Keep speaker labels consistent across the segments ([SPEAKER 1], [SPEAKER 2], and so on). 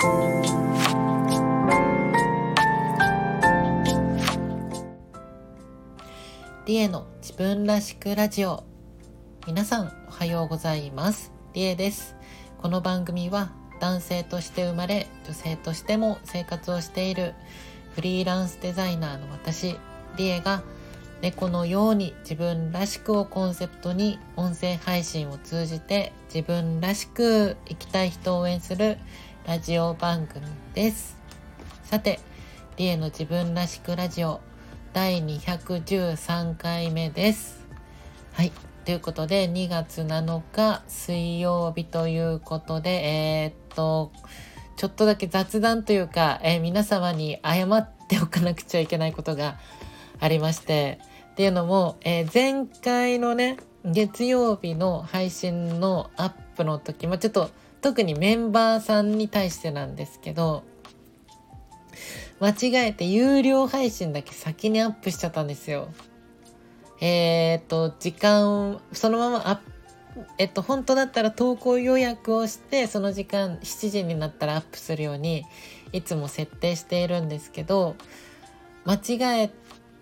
[SPEAKER 1] リエの自分らしくラジオ。皆さんおはようございます。リエです。この番組は男性として生まれ女性としても生活をしているフリーランスデザイナーの私リエが猫のように自分らしくをコンセプトに音声配信を通じて自分らしく生きたい人を応援するラジオ番組です。さて、リエの自分らしくラジオ第213回目です。はい。ということで、2月7日水曜日ということで、えー、っと、ちょっとだけ雑談というか、えー、皆様に謝っておかなくちゃいけないことがありまして、っていうのも、えー、前回のね月曜日の配信のアップの時もちょっと特にメンバーさんに対してなんですけど間違えて有料配信だけ先にアップしちゃったんですよ。えっ、と時間そのままアップえっと本当だったら投稿予約をしてその時間7時になったらアップするようにいつも設定しているんですけど間違え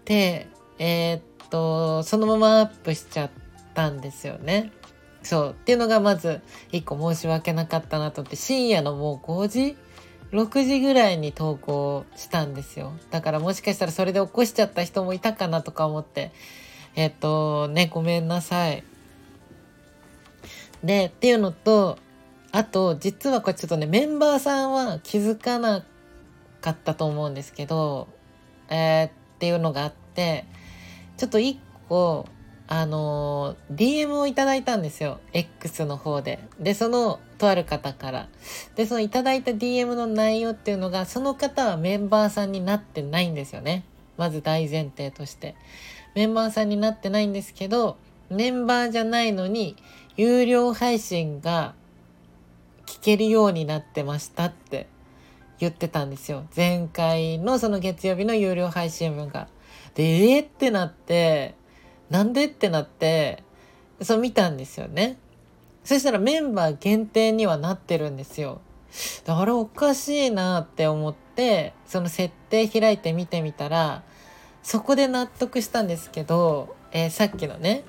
[SPEAKER 1] てえー、っと、そのままアップしちゃったんですよね。そう。っていうのがまず一個申し訳なかったなと思って、深夜のもう5時 ?6 時ぐらいに投稿したんですよ。だからもしかしたらそれで起こしちゃった人もいたかなとか思って、えっと、ね、ごめんなさい。で、っていうのと、あと、実はこれちょっとね、メンバーさんは気づかなかったと思うんですけど、えー、っていうのがあって、ちょっと一個、あの、DM をいただいたんですよ。X の方で。で、その、とある方から。で、そのいただいた DM の内容っていうのが、その方はメンバーさんになってないんですよね。まず大前提として。メンバーさんになってないんですけど、メンバーじゃないのに、有料配信が聞けるようになってましたって言ってたんですよ。前回のその月曜日の有料配信分が。で、えー、ってなって、なんでってなって、そう見たんですよね。そしたらメンバー限定にはなってるんですよ。あれおかしいなって思って、その設定開いて見てみたら、そこで納得したんですけど、えー、さっきのね、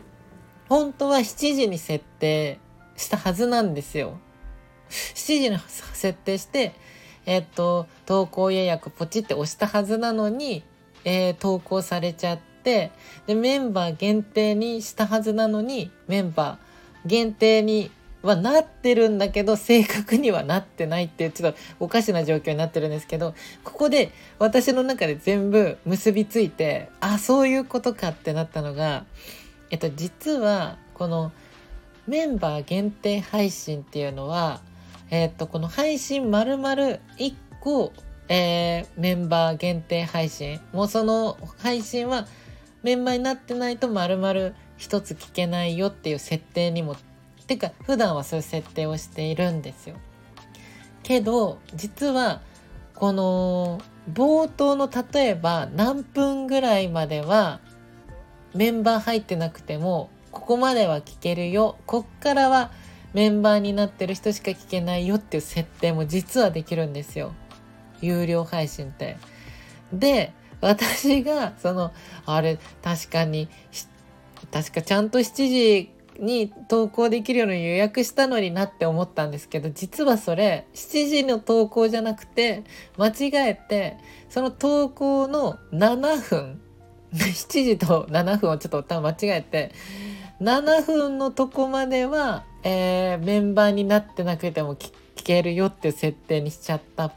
[SPEAKER 1] 本当は7時に設定したはずなんですよ。7時に設定して、えっ、と、投稿予約ポチって押したはずなのに、えー、投稿されちゃってでメンバー限定にしたはずなのにメンバー限定にはなってるんだけど正確にはなってないっていうちょっとおかしな状況になってるんですけどここで私の中で全部結びついてあそういうことかってなったのがえっと実はこのメンバー限定配信っていうのはえっとこの配信丸々1個えー、メンバー限定配信。もうその配信はメンバーになってないと丸々一つ聞けないよっていう設定にも、てか普段はそういう設定をしているんですよ。けど、実はこの冒頭の例えば何分ぐらいまではメンバー入ってなくてもここまでは聞けるよ。こっからはメンバーになってる人しか聞けないよっていう設定も実はできるんですよ。有料配信って。で、私が、その、あれ、確かに、確かちゃんと7時に投稿できるように予約したのになって思ったんですけど、実はそれ、7時の投稿じゃなくて、間違えて、その投稿の7分、7時と7分をちょっと多分間違えて、7分のとこまでは、えー、メンバーになってなくても聞けるよっていう設定にしちゃったっ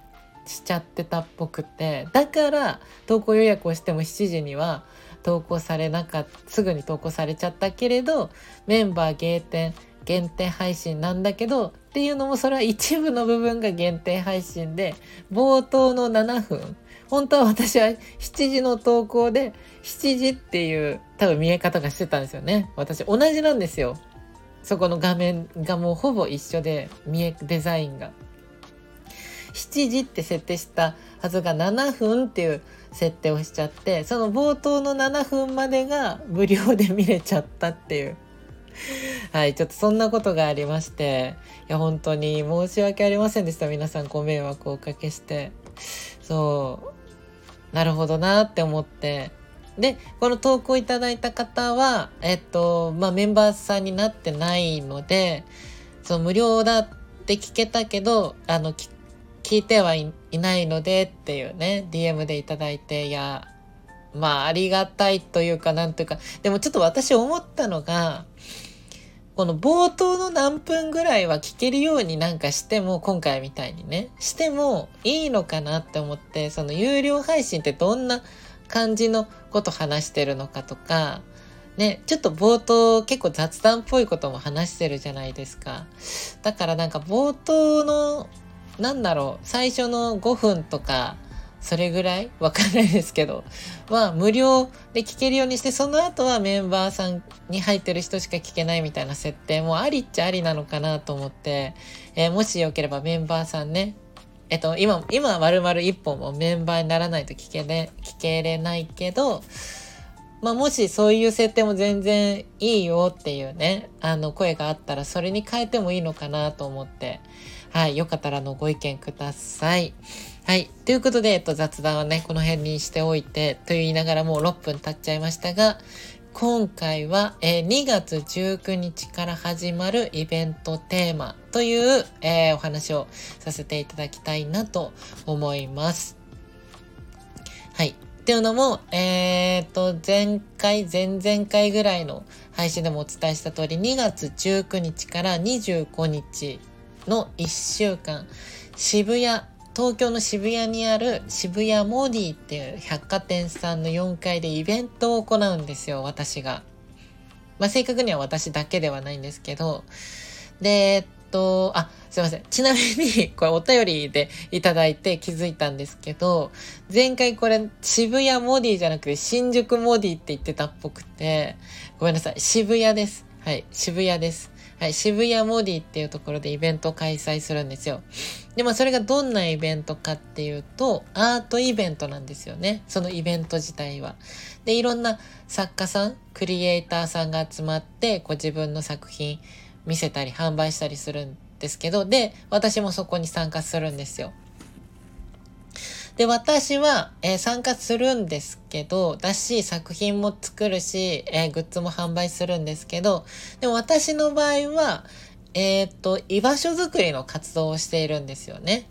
[SPEAKER 1] しちゃってたっぽくて。だから投稿予約をしても7時には投稿されなかったすぐに投稿されちゃったけれどメンバー限定限定配信なんだけどっていうのもそれは一部の部分が限定配信で冒頭の7分。本当は私は7時の投稿で7時っていう多分見え方がしてたんですよね。私同じなんですよ。そこの画面がもうほぼ一緒で見えデザインが。7時って設定したはずが7分っていう設定をしちゃってその冒頭の7分までが無料で見れちゃったっていう はい、ちょっとそんなことがありまして、いや、本当に申し訳ありませんでした。皆さんご迷惑をおかけして。そう、なるほどなって思って。で、この投稿いただいた方は、えっと、まあ、メンバーさんになってないので、そう、無料だって聞けたけど、あの、聞聞いてはいないのでっていうね、DM でいただいて、いや、まあ、ありがたいというか、なんというか、でもちょっと私思ったのが、この冒頭の何分ぐらいは聞けるようになんかしても、今回みたいにね、してもいいのかなって思って、その有料配信ってどんな感じのこと話してるのかとか、ね、ちょっと冒頭結構雑談っぽいことも話してるじゃないですか。だからなんか冒頭の、なんだろう、最初の5分とか、それぐらい？わかんないですけど。まあ、無料で聞けるようにして、その後はメンバーさんに入ってる人しか聞けないみたいな設定もありっちゃありなのかなと思って、えー、もしよければメンバーさんね、えっと、今、今、丸々一本もメンバーにならないと聞けれ、聞けれないけど、まあ、もしそういう設定も全然いいよっていうね、あの、声があったら、それに変えてもいいのかなと思って、はい、よかったらのご意見ください。はい。ということで、えっと、雑談はね、この辺にしておいて、と言いながらもう6分経っちゃいましたが、今回は、えー、2月19日から始まるイベントテーマという、えー、お話をさせていただきたいなと思います。はい。っていうのも、えー、っと、前回、前々回ぐらいの配信でもお伝えした通り、2月19日から25日の1週間、渋谷東京の渋谷にある渋谷モディっていう百貨店さんの4階でイベントを行うんですよ、私が。まあ、正確には私だけではないんですけど。で、えっと、あ、すいません。ちなみに、これお便りでいただいて気づいたんですけど、前回これ渋谷モディじゃなくて新宿モディって言ってたっぽくて、ごめんなさい。渋谷です。はい、渋谷です。はい、渋谷モディっていうところでイベントを開催するんですよ。でもそれがどんなイベントかっていうと、アートイベントなんですよね。そのイベント自体は。で、いろんな作家さん、クリエイターさんが集まって、こう自分の作品見せたり販売したりするんですけど、で、私もそこに参加するんですよ。で、私は、えー、参加するんですけど、だし、作品も作るし、えー、グッズも販売するんですけど、でも私の場合は、えっ、と、居場所づくりの活動をしているんですよね。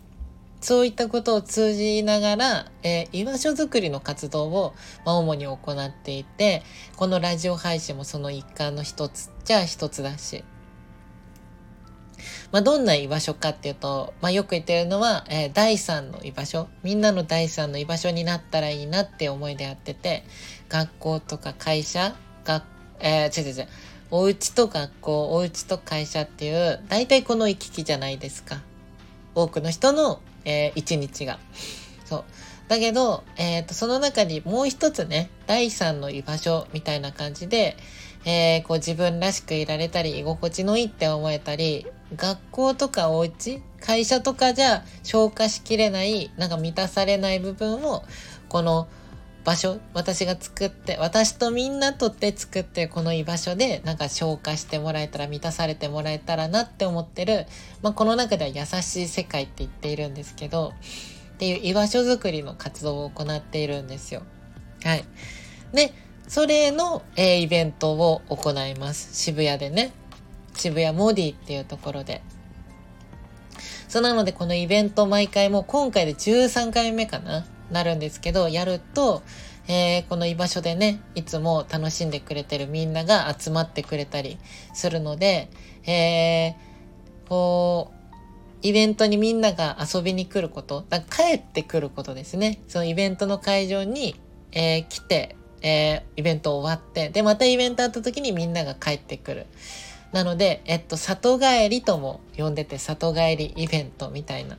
[SPEAKER 1] そういったことを通じながら、えー、居場所づくりの活動を、まあ、主に行っていて、このラジオ配信もその一環の一つじゃあ一つだし、まあ、どんな居場所かっていうと、まあ、よく言ってるのは、えー、第三の居場所。みんなの第三の居場所になったらいいなって思いでやってて、学校とか会社、学、えー、違う違う違う。お家と学校、お家と会社っていう、大体この行き来じゃないですか。多くの人の、えー、一日が。そう。だけど、えっ、ー、と、その中にもう一つね、第三の居場所みたいな感じで、えー、こう自分らしくいられたり、居心地のいいって思えたり、学校とかお家会社とかじゃ消化しきれない、なんか満たされない部分を、この場所、私が作って、私とみんなとって作ってこの居場所でなんか消化してもらえたら、満たされてもらえたらなって思ってる、まあこの中では優しい世界って言っているんですけど、っていう居場所づくりの活動を行っているんですよ。はい。で、それの、えー、イベントを行います。渋谷でね。渋谷モディっていうところで。そうなのでこのイベント毎回もう今回で13回目かななるんですけど、やると、えー、この居場所でね、いつも楽しんでくれてるみんなが集まってくれたりするので、えー、こう、イベントにみんなが遊びに来ること、だ帰ってくることですね。そのイベントの会場に、えー、来て、えー、イベント終わって、で、またイベントあった時にみんなが帰ってくる。なので、えっと、里帰りとも呼んでて、里帰りイベントみたいな。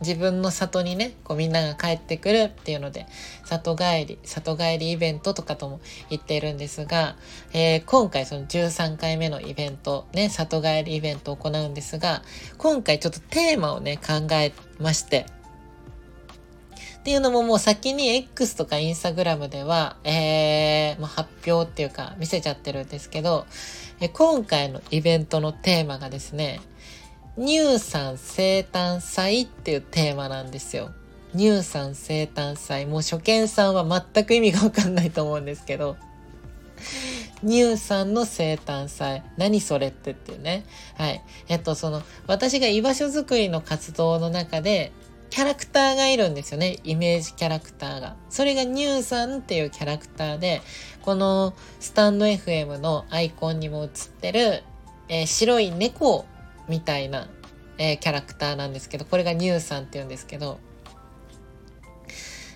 [SPEAKER 1] 自分の里にね、こうみんなが帰ってくるっていうので、里帰り、里帰りイベントとかとも言っているんですが、えー、今回その13回目のイベント、ね、里帰りイベントを行うんですが、今回ちょっとテーマをね、考えまして、っていうのももう先に X とか Instagram では、えー、まあ、発表っていうか見せちゃってるんですけど、え今回のイベントのテーマがですね、乳酸生誕祭っていうテーマなんですよ。乳酸生誕祭。もう初見さんは全く意味がわかんないと思うんですけど、乳酸の生誕祭。何それってっていうね。はい。えっと、その、私が居場所づくりの活動の中で、キャラクターがいるんですよね。イメージキャラクターが。それが乳酸っていうキャラクターで、このスタンド FM のアイコンにも映ってる、えー、白い猫みたいな、えー、キャラクターなんですけど、これが乳酸って言うんですけど、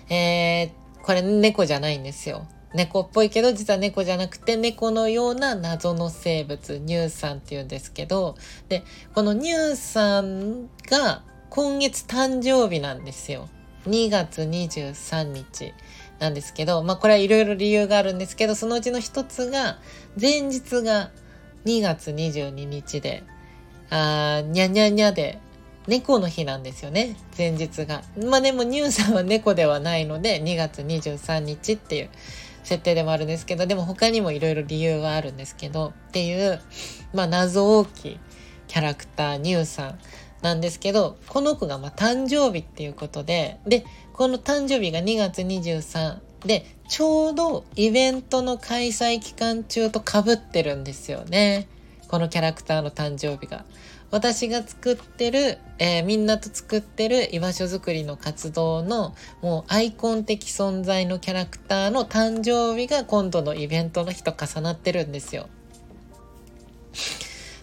[SPEAKER 1] えー、これ猫じゃないんですよ。猫っぽいけど実は猫じゃなくて猫のような謎の生物乳酸っていうんですけどでこの乳酸が今月誕生日なんですよ2月23日なんですけどまあこれはいろいろ理由があるんですけどそのうちの一つが前日が2月22日であーにゃにゃにゃで猫の日なんですよね。前日が。まあでも乳酸は猫ではないので2月23日っていう設定でもあるんですけど、でも他にもいろいろ理由はあるんですけど、っていう、まあ謎大きいキャラクター、ニューさんなんですけど、この子がまあ誕生日っていうことで、で、この誕生日が2月23で、ちょうどイベントの開催期間中と被ってるんですよね。このキャラクターの誕生日が。私が作ってる、えー、みんなと作ってる居場所づくりの活動のもうアイコン的存在のキャラクターの誕生日が今度のイベントの日と重なってるんですよ。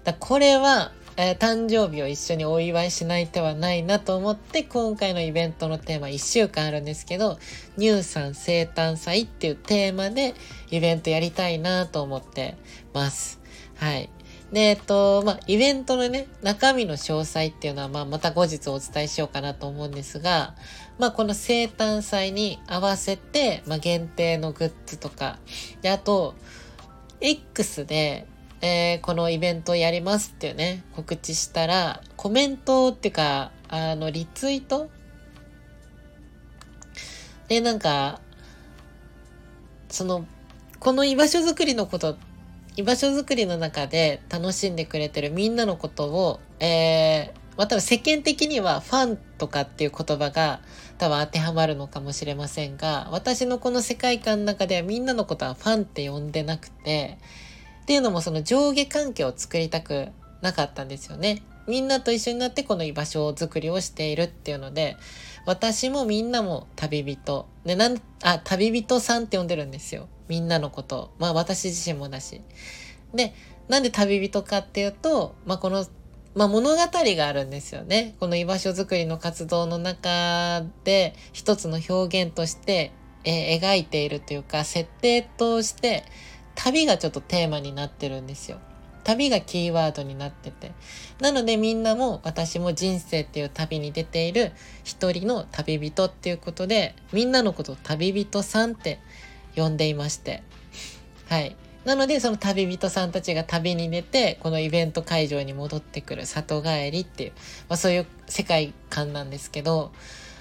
[SPEAKER 1] だこれは、えー、誕生日を一緒にお祝いしない手はないなと思って今回のイベントのテーマ1週間あるんですけど乳酸生誕祭っていうテーマでイベントやりたいなと思ってます。はい。で、えっと、まあ、イベントのね、中身の詳細っていうのは、まあ、また後日お伝えしようかなと思うんですが、まあ、この生誕祭に合わせて、まあ、限定のグッズとか、で、あと、X で、えー、このイベントやりますっていうね、告知したら、コメントっていうか、あの、リツイート？で、なんか、その、この居場所づくりのこと居場所づくりの中で楽しんでくれてるみんなのことを、えー、まあ、多分世間的にはファンとかっていう言葉が多分当てはまるのかもしれませんが、私のこの世界観の中ではみんなのことはファンって呼んでなくて、っていうのもその上下関係を作りたくなかったんですよね。みんなと一緒になってこの居場所づくりをしているっていうので、私もみんなも旅人。で、なん、あ、旅人さんって呼んでるんですよ。みんなのこと。まあ私自身もだし。で、なんで旅人かっていうと、まあこの、まあ物語があるんですよね。この居場所づくりの活動の中で一つの表現として、えー、描いているというか、設定として旅がちょっとテーマになってるんですよ。旅がキーワードになってて。なのでみんなも私も人生っていう旅に出ている一人の旅人っていうことで、みんなのことを旅人さんって呼んでいまして。はい。なので、その旅人さんたちが旅に出て、このイベント会場に戻ってくる里帰りっていう、まあそういう世界観なんですけど、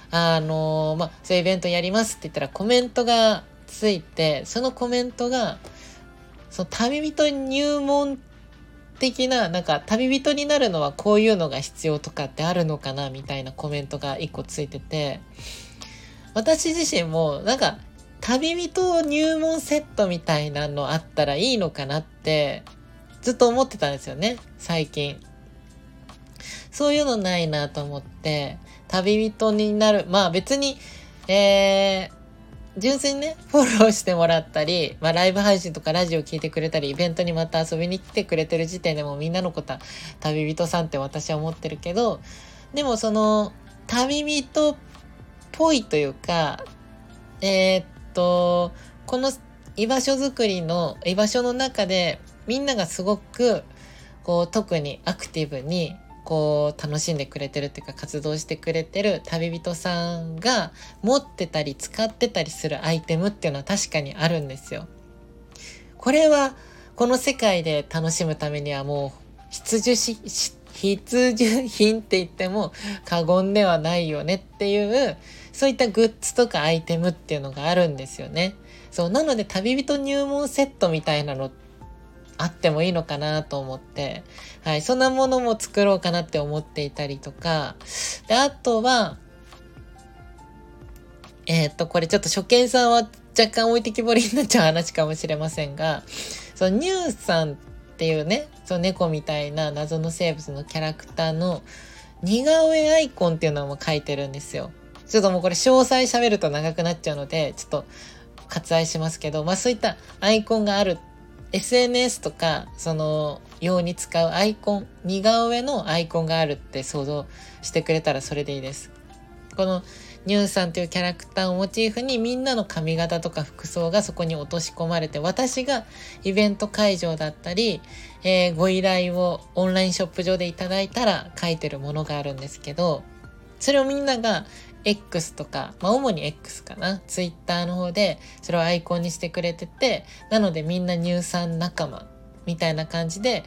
[SPEAKER 1] あのー、まあそういうイベントやりますって言ったらコメントがついて、そのコメントが、その旅人入門的な、なんか旅人になるのはこういうのが必要とかってあるのかなみたいなコメントが一個ついてて、私自身もなんか旅人入門セットみたいなのあったらいいのかなってずっと思ってたんですよね、最近。そういうのないなと思って、旅人になる。まあ別に、えー、純粋にね、フォローしてもらったり、まあライブ配信とかラジオ聞いてくれたり、イベントにまた遊びに来てくれてる時点でもみんなのことは旅人さんって私は思ってるけど、でもその旅人っぽいというか、えー、っと、この居場所づくりの居場所の中でみんながすごくこう特にアクティブにこう楽しんでくれてるっていうか活動してくれてる旅人さんが持ってたり使ってたりするアイテムっていうのは確かにあるんですよ。これはこの世界で楽しむためにはもう必需し必需品って言っても過言ではないよねっていうそういったグッズとかアイテムっていうのがあるんですよね。そうなので旅人入門セットみたいなのあってもいいのかなと思って、はい、そんなものも作ろうかなって思っていたりとか、で、あとは、えっ、と、これちょっと初見さんは若干置いてきぼりになっちゃう話かもしれませんが、そのニューさんっていうね、その猫みたいな謎の生物のキャラクターの似顔絵アイコンっていうのも書いてるんですよ。ちょっともうこれ詳細喋ると長くなっちゃうので、ちょっと割愛しますけど、まあそういったアイコンがある SNS とか、その、用に使うアイコン、似顔絵のアイコンがあるって想像してくれたらそれでいいです。このニューさんというキャラクターをモチーフにみんなの髪型とか服装がそこに落とし込まれて私がイベント会場だったり、えー、ご依頼をオンラインショップ上でいただいたら書いてるものがあるんですけどそれをみんなが X とか、まあ、主に X かな、Twitter の方で、それをアイコンにしてくれてて、なのでみんな乳酸仲間、みたいな感じで、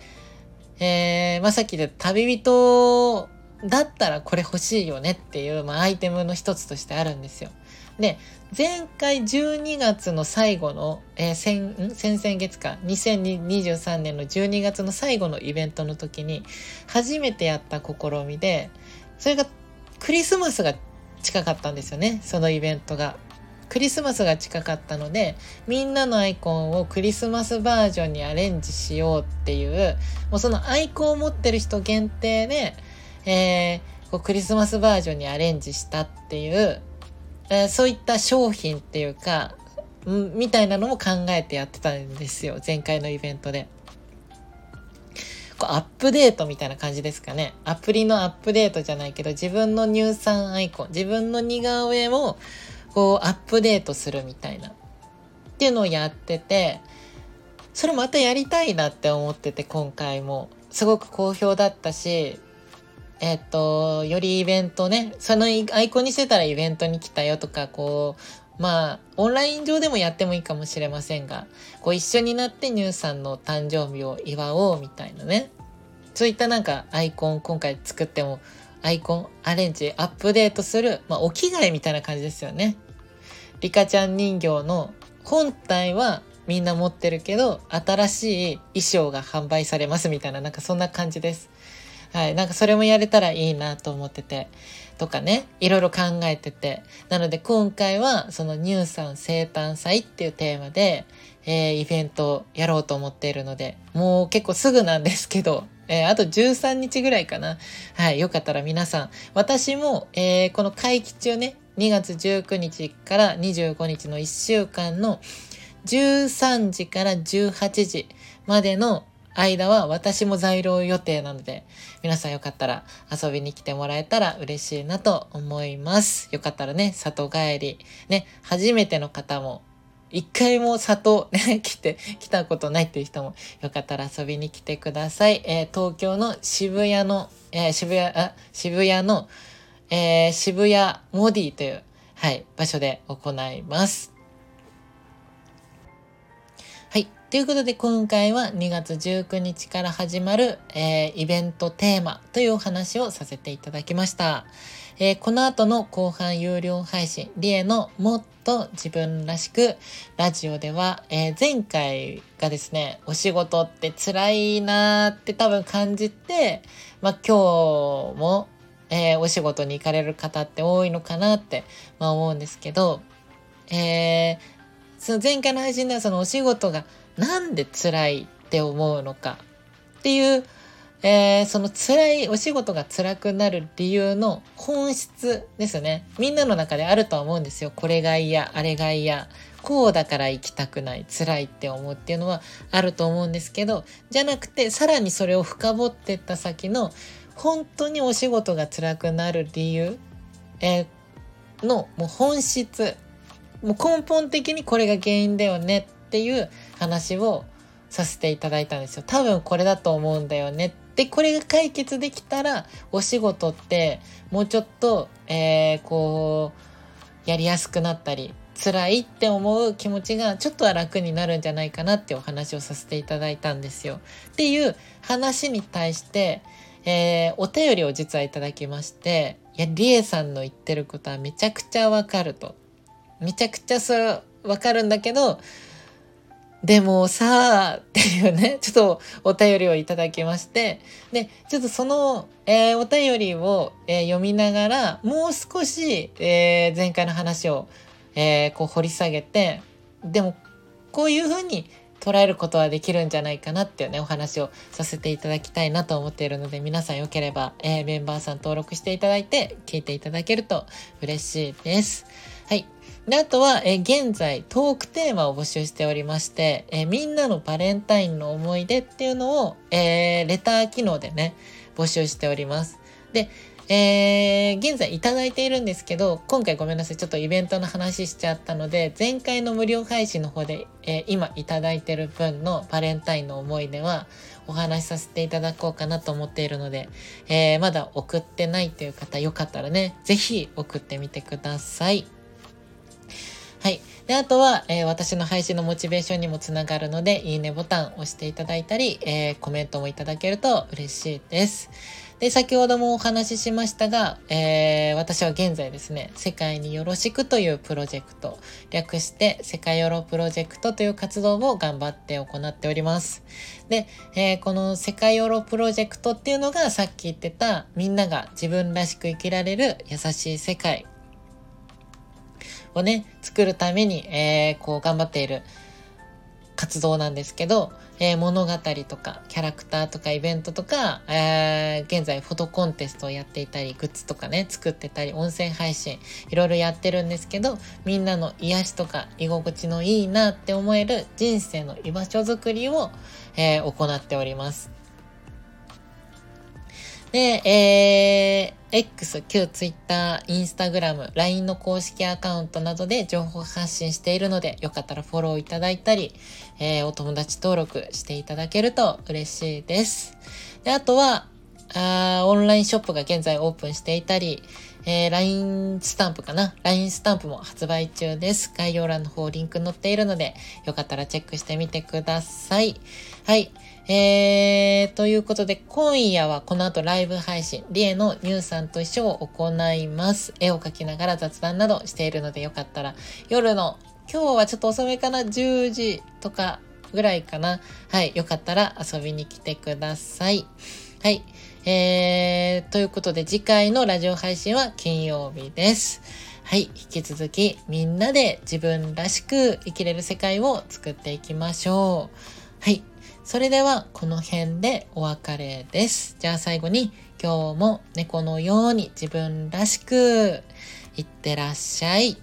[SPEAKER 1] えー、まあ、さっきで旅人だったらこれ欲しいよねっていう、まあ、アイテムの一つとしてあるんですよ。で、前回12月の最後の、えー、先、先々月か、2023年の12月の最後のイベントの時に、初めてやった試みで、それがクリスマスが近かったんですよねそのイベントが。クリスマスが近かったのでみんなのアイコンをクリスマスバージョンにアレンジしようっていうもうそのアイコンを持ってる人限定で、えー、こうクリスマスバージョンにアレンジしたっていう、えー、そういった商品っていうかみたいなのも考えてやってたんですよ前回のイベントで。アップデートみたいな感じですかね。アプリのアップデートじゃないけど、自分の乳酸アイコン、自分の似顔絵をこうアップデートするみたいな。っていうのをやってて、それまたやりたいなって思ってて、今回も。すごく好評だったし、えっと、よりイベントね、そのアイコンにしてたらイベントに来たよとか、こう、まあ、オンライン上でもやってもいいかもしれませんが、こう一緒になってニューさんの誕生日を祝おうみたいなね。そういったなんかアイコン今回作ってもアイコンアレンジアップデートする、まあ、お着替えみたいな感じですよね。リカちゃん人形の本体はみんな持ってるけど新しい衣装が販売されますみたいななんかそんな感じです。はい。なんかそれもやれたらいいなと思ってて。とかね、いろいろ考えてて。なので今回はその乳酸生誕祭っていうテーマで、えー、イベントをやろうと思っているので、もう結構すぐなんですけど、えー、あと13日ぐらいかな。はい、よかったら皆さん、私も、えー、この会期中ね、2月19日から25日の1週間の13時から18時までの間は私も在廊予定なので、皆さんよかったら遊びに来てもらえたら嬉しいなと思います。よかったらね、里帰り、ね、初めての方も一回も里ね、来て、来たことないっていう人もよかったら遊びに来てください。えー、東京の渋谷の、えー、渋谷、あ、渋谷の、えー、渋谷モディという、はい、場所で行います。はい。ということで今回は2月19日から始まる、えー、イベントテーマというお話をさせていただきました。えー、この後の後半有料配信、リエのもっと自分らしくラジオでは、えー、前回がですね、お仕事って辛いなーって多分感じて、まあ今日も、えー、お仕事に行かれる方って多いのかなって、まあ思うんですけど、えー、その前回の配信ではそのお仕事がなんで辛いって思うのかっていうえー、その辛い、お仕事が辛くなる理由の本質ですね。みんなの中であるとは思うんですよ。これが嫌、あれが嫌。こうだから行きたくない、辛いって思うっていうのはあると思うんですけど、じゃなくて、さらにそれを深掘っていった先の、本当にお仕事が辛くなる理由、えー、の、もう本質、もう根本的にこれが原因だよねっていう話をさせていただいたんですよ。多分これだと思うんだよねで、これが解決できたら、お仕事ってもうちょっと、えー、こう、やりやすくなったり、辛いって思う気持ちがちょっとは楽になるんじゃないかなってお話をさせていただいたんですよ。っていう話に対して、えー、お便りを実はいただきまして、いや、りえさんの言ってることはめちゃくちゃわかると。めちゃくちゃそれわかるんだけど、でもさあっていうね、ちょっとお便りをいただきまして、で、ちょっとその、えー、お便りを、えー、読みながら、もう少し、えー、前回の話を、えこう掘り下げて、でも、こういうふうに捉えることはできるんじゃないかなっていうね、お話をさせていただきたいなと思っているので、皆さんよければ、えメンバーさん登録していただいて、聞いていただけると嬉しいです。で、あとは、え現在、トークテーマを募集しておりまして、えみんなのバレンタインの思い出っていうのを、えー、レター機能でね、募集しております。で、えー、現在いただいているんですけど、今回ごめんなさい。ちょっとイベントの話しちゃったので、前回の無料配信の方で、えー、今いただいてる分のバレンタインの思い出はお話しさせていただこうかなと思っているので、えー、まだ送ってないという方よかったらね、ぜひ送ってみてください。はい。で、あとは、えー、私の配信のモチベーションにもつながるので、いいねボタンを押していただいたり、えー、コメントもいただけると嬉しいです。で、先ほどもお話ししましたが、えー、私は現在ですね、世界によろしくというプロジェクト、略して世界よろプロジェクトという活動を頑張って行っております。で、えー、この世界よろプロジェクトっていうのがさっき言ってたみんなが自分らしく生きられる優しい世界をね、作るために、えー、こう頑張っている活動なんですけど、えー、物語とかキャラクターとかイベントとか、えー、現在フォトコンテストをやっていたり、グッズとかね、作ってたり、音声配信、いろいろやってるんですけど、みんなの癒しとか居心地のいいなって思える人生の居場所づくりを、えー、行っております。で、えー、X、旧 Twitter、Instagram、LINE の公式アカウントなどで情報発信しているので、よかったらフォローいただいたり、えー、お友達登録していただけると嬉しいです。で、あとは、あオンラインショップが現在オープンしていたり、えー、LINE スタンプかな ?LINE スタンプも発売中です。概要欄の方リンク載っているので、よかったらチェックしてみてください。はい。えー、ということで、今夜はこの後ライブ配信、リエのニューさんと一緒を行います。絵を描きながら雑談などしているので、よかったら夜の、今日はちょっと遅めかな ?10 時とかぐらいかなはい。よかったら遊びに来てください。はい。えー、ということで次回のラジオ配信は金曜日です。はい。引き続きみんなで自分らしく生きれる世界を作っていきましょう。はい。それではこの辺でお別れです。じゃあ最後に今日も猫のように自分らしくいってらっしゃい。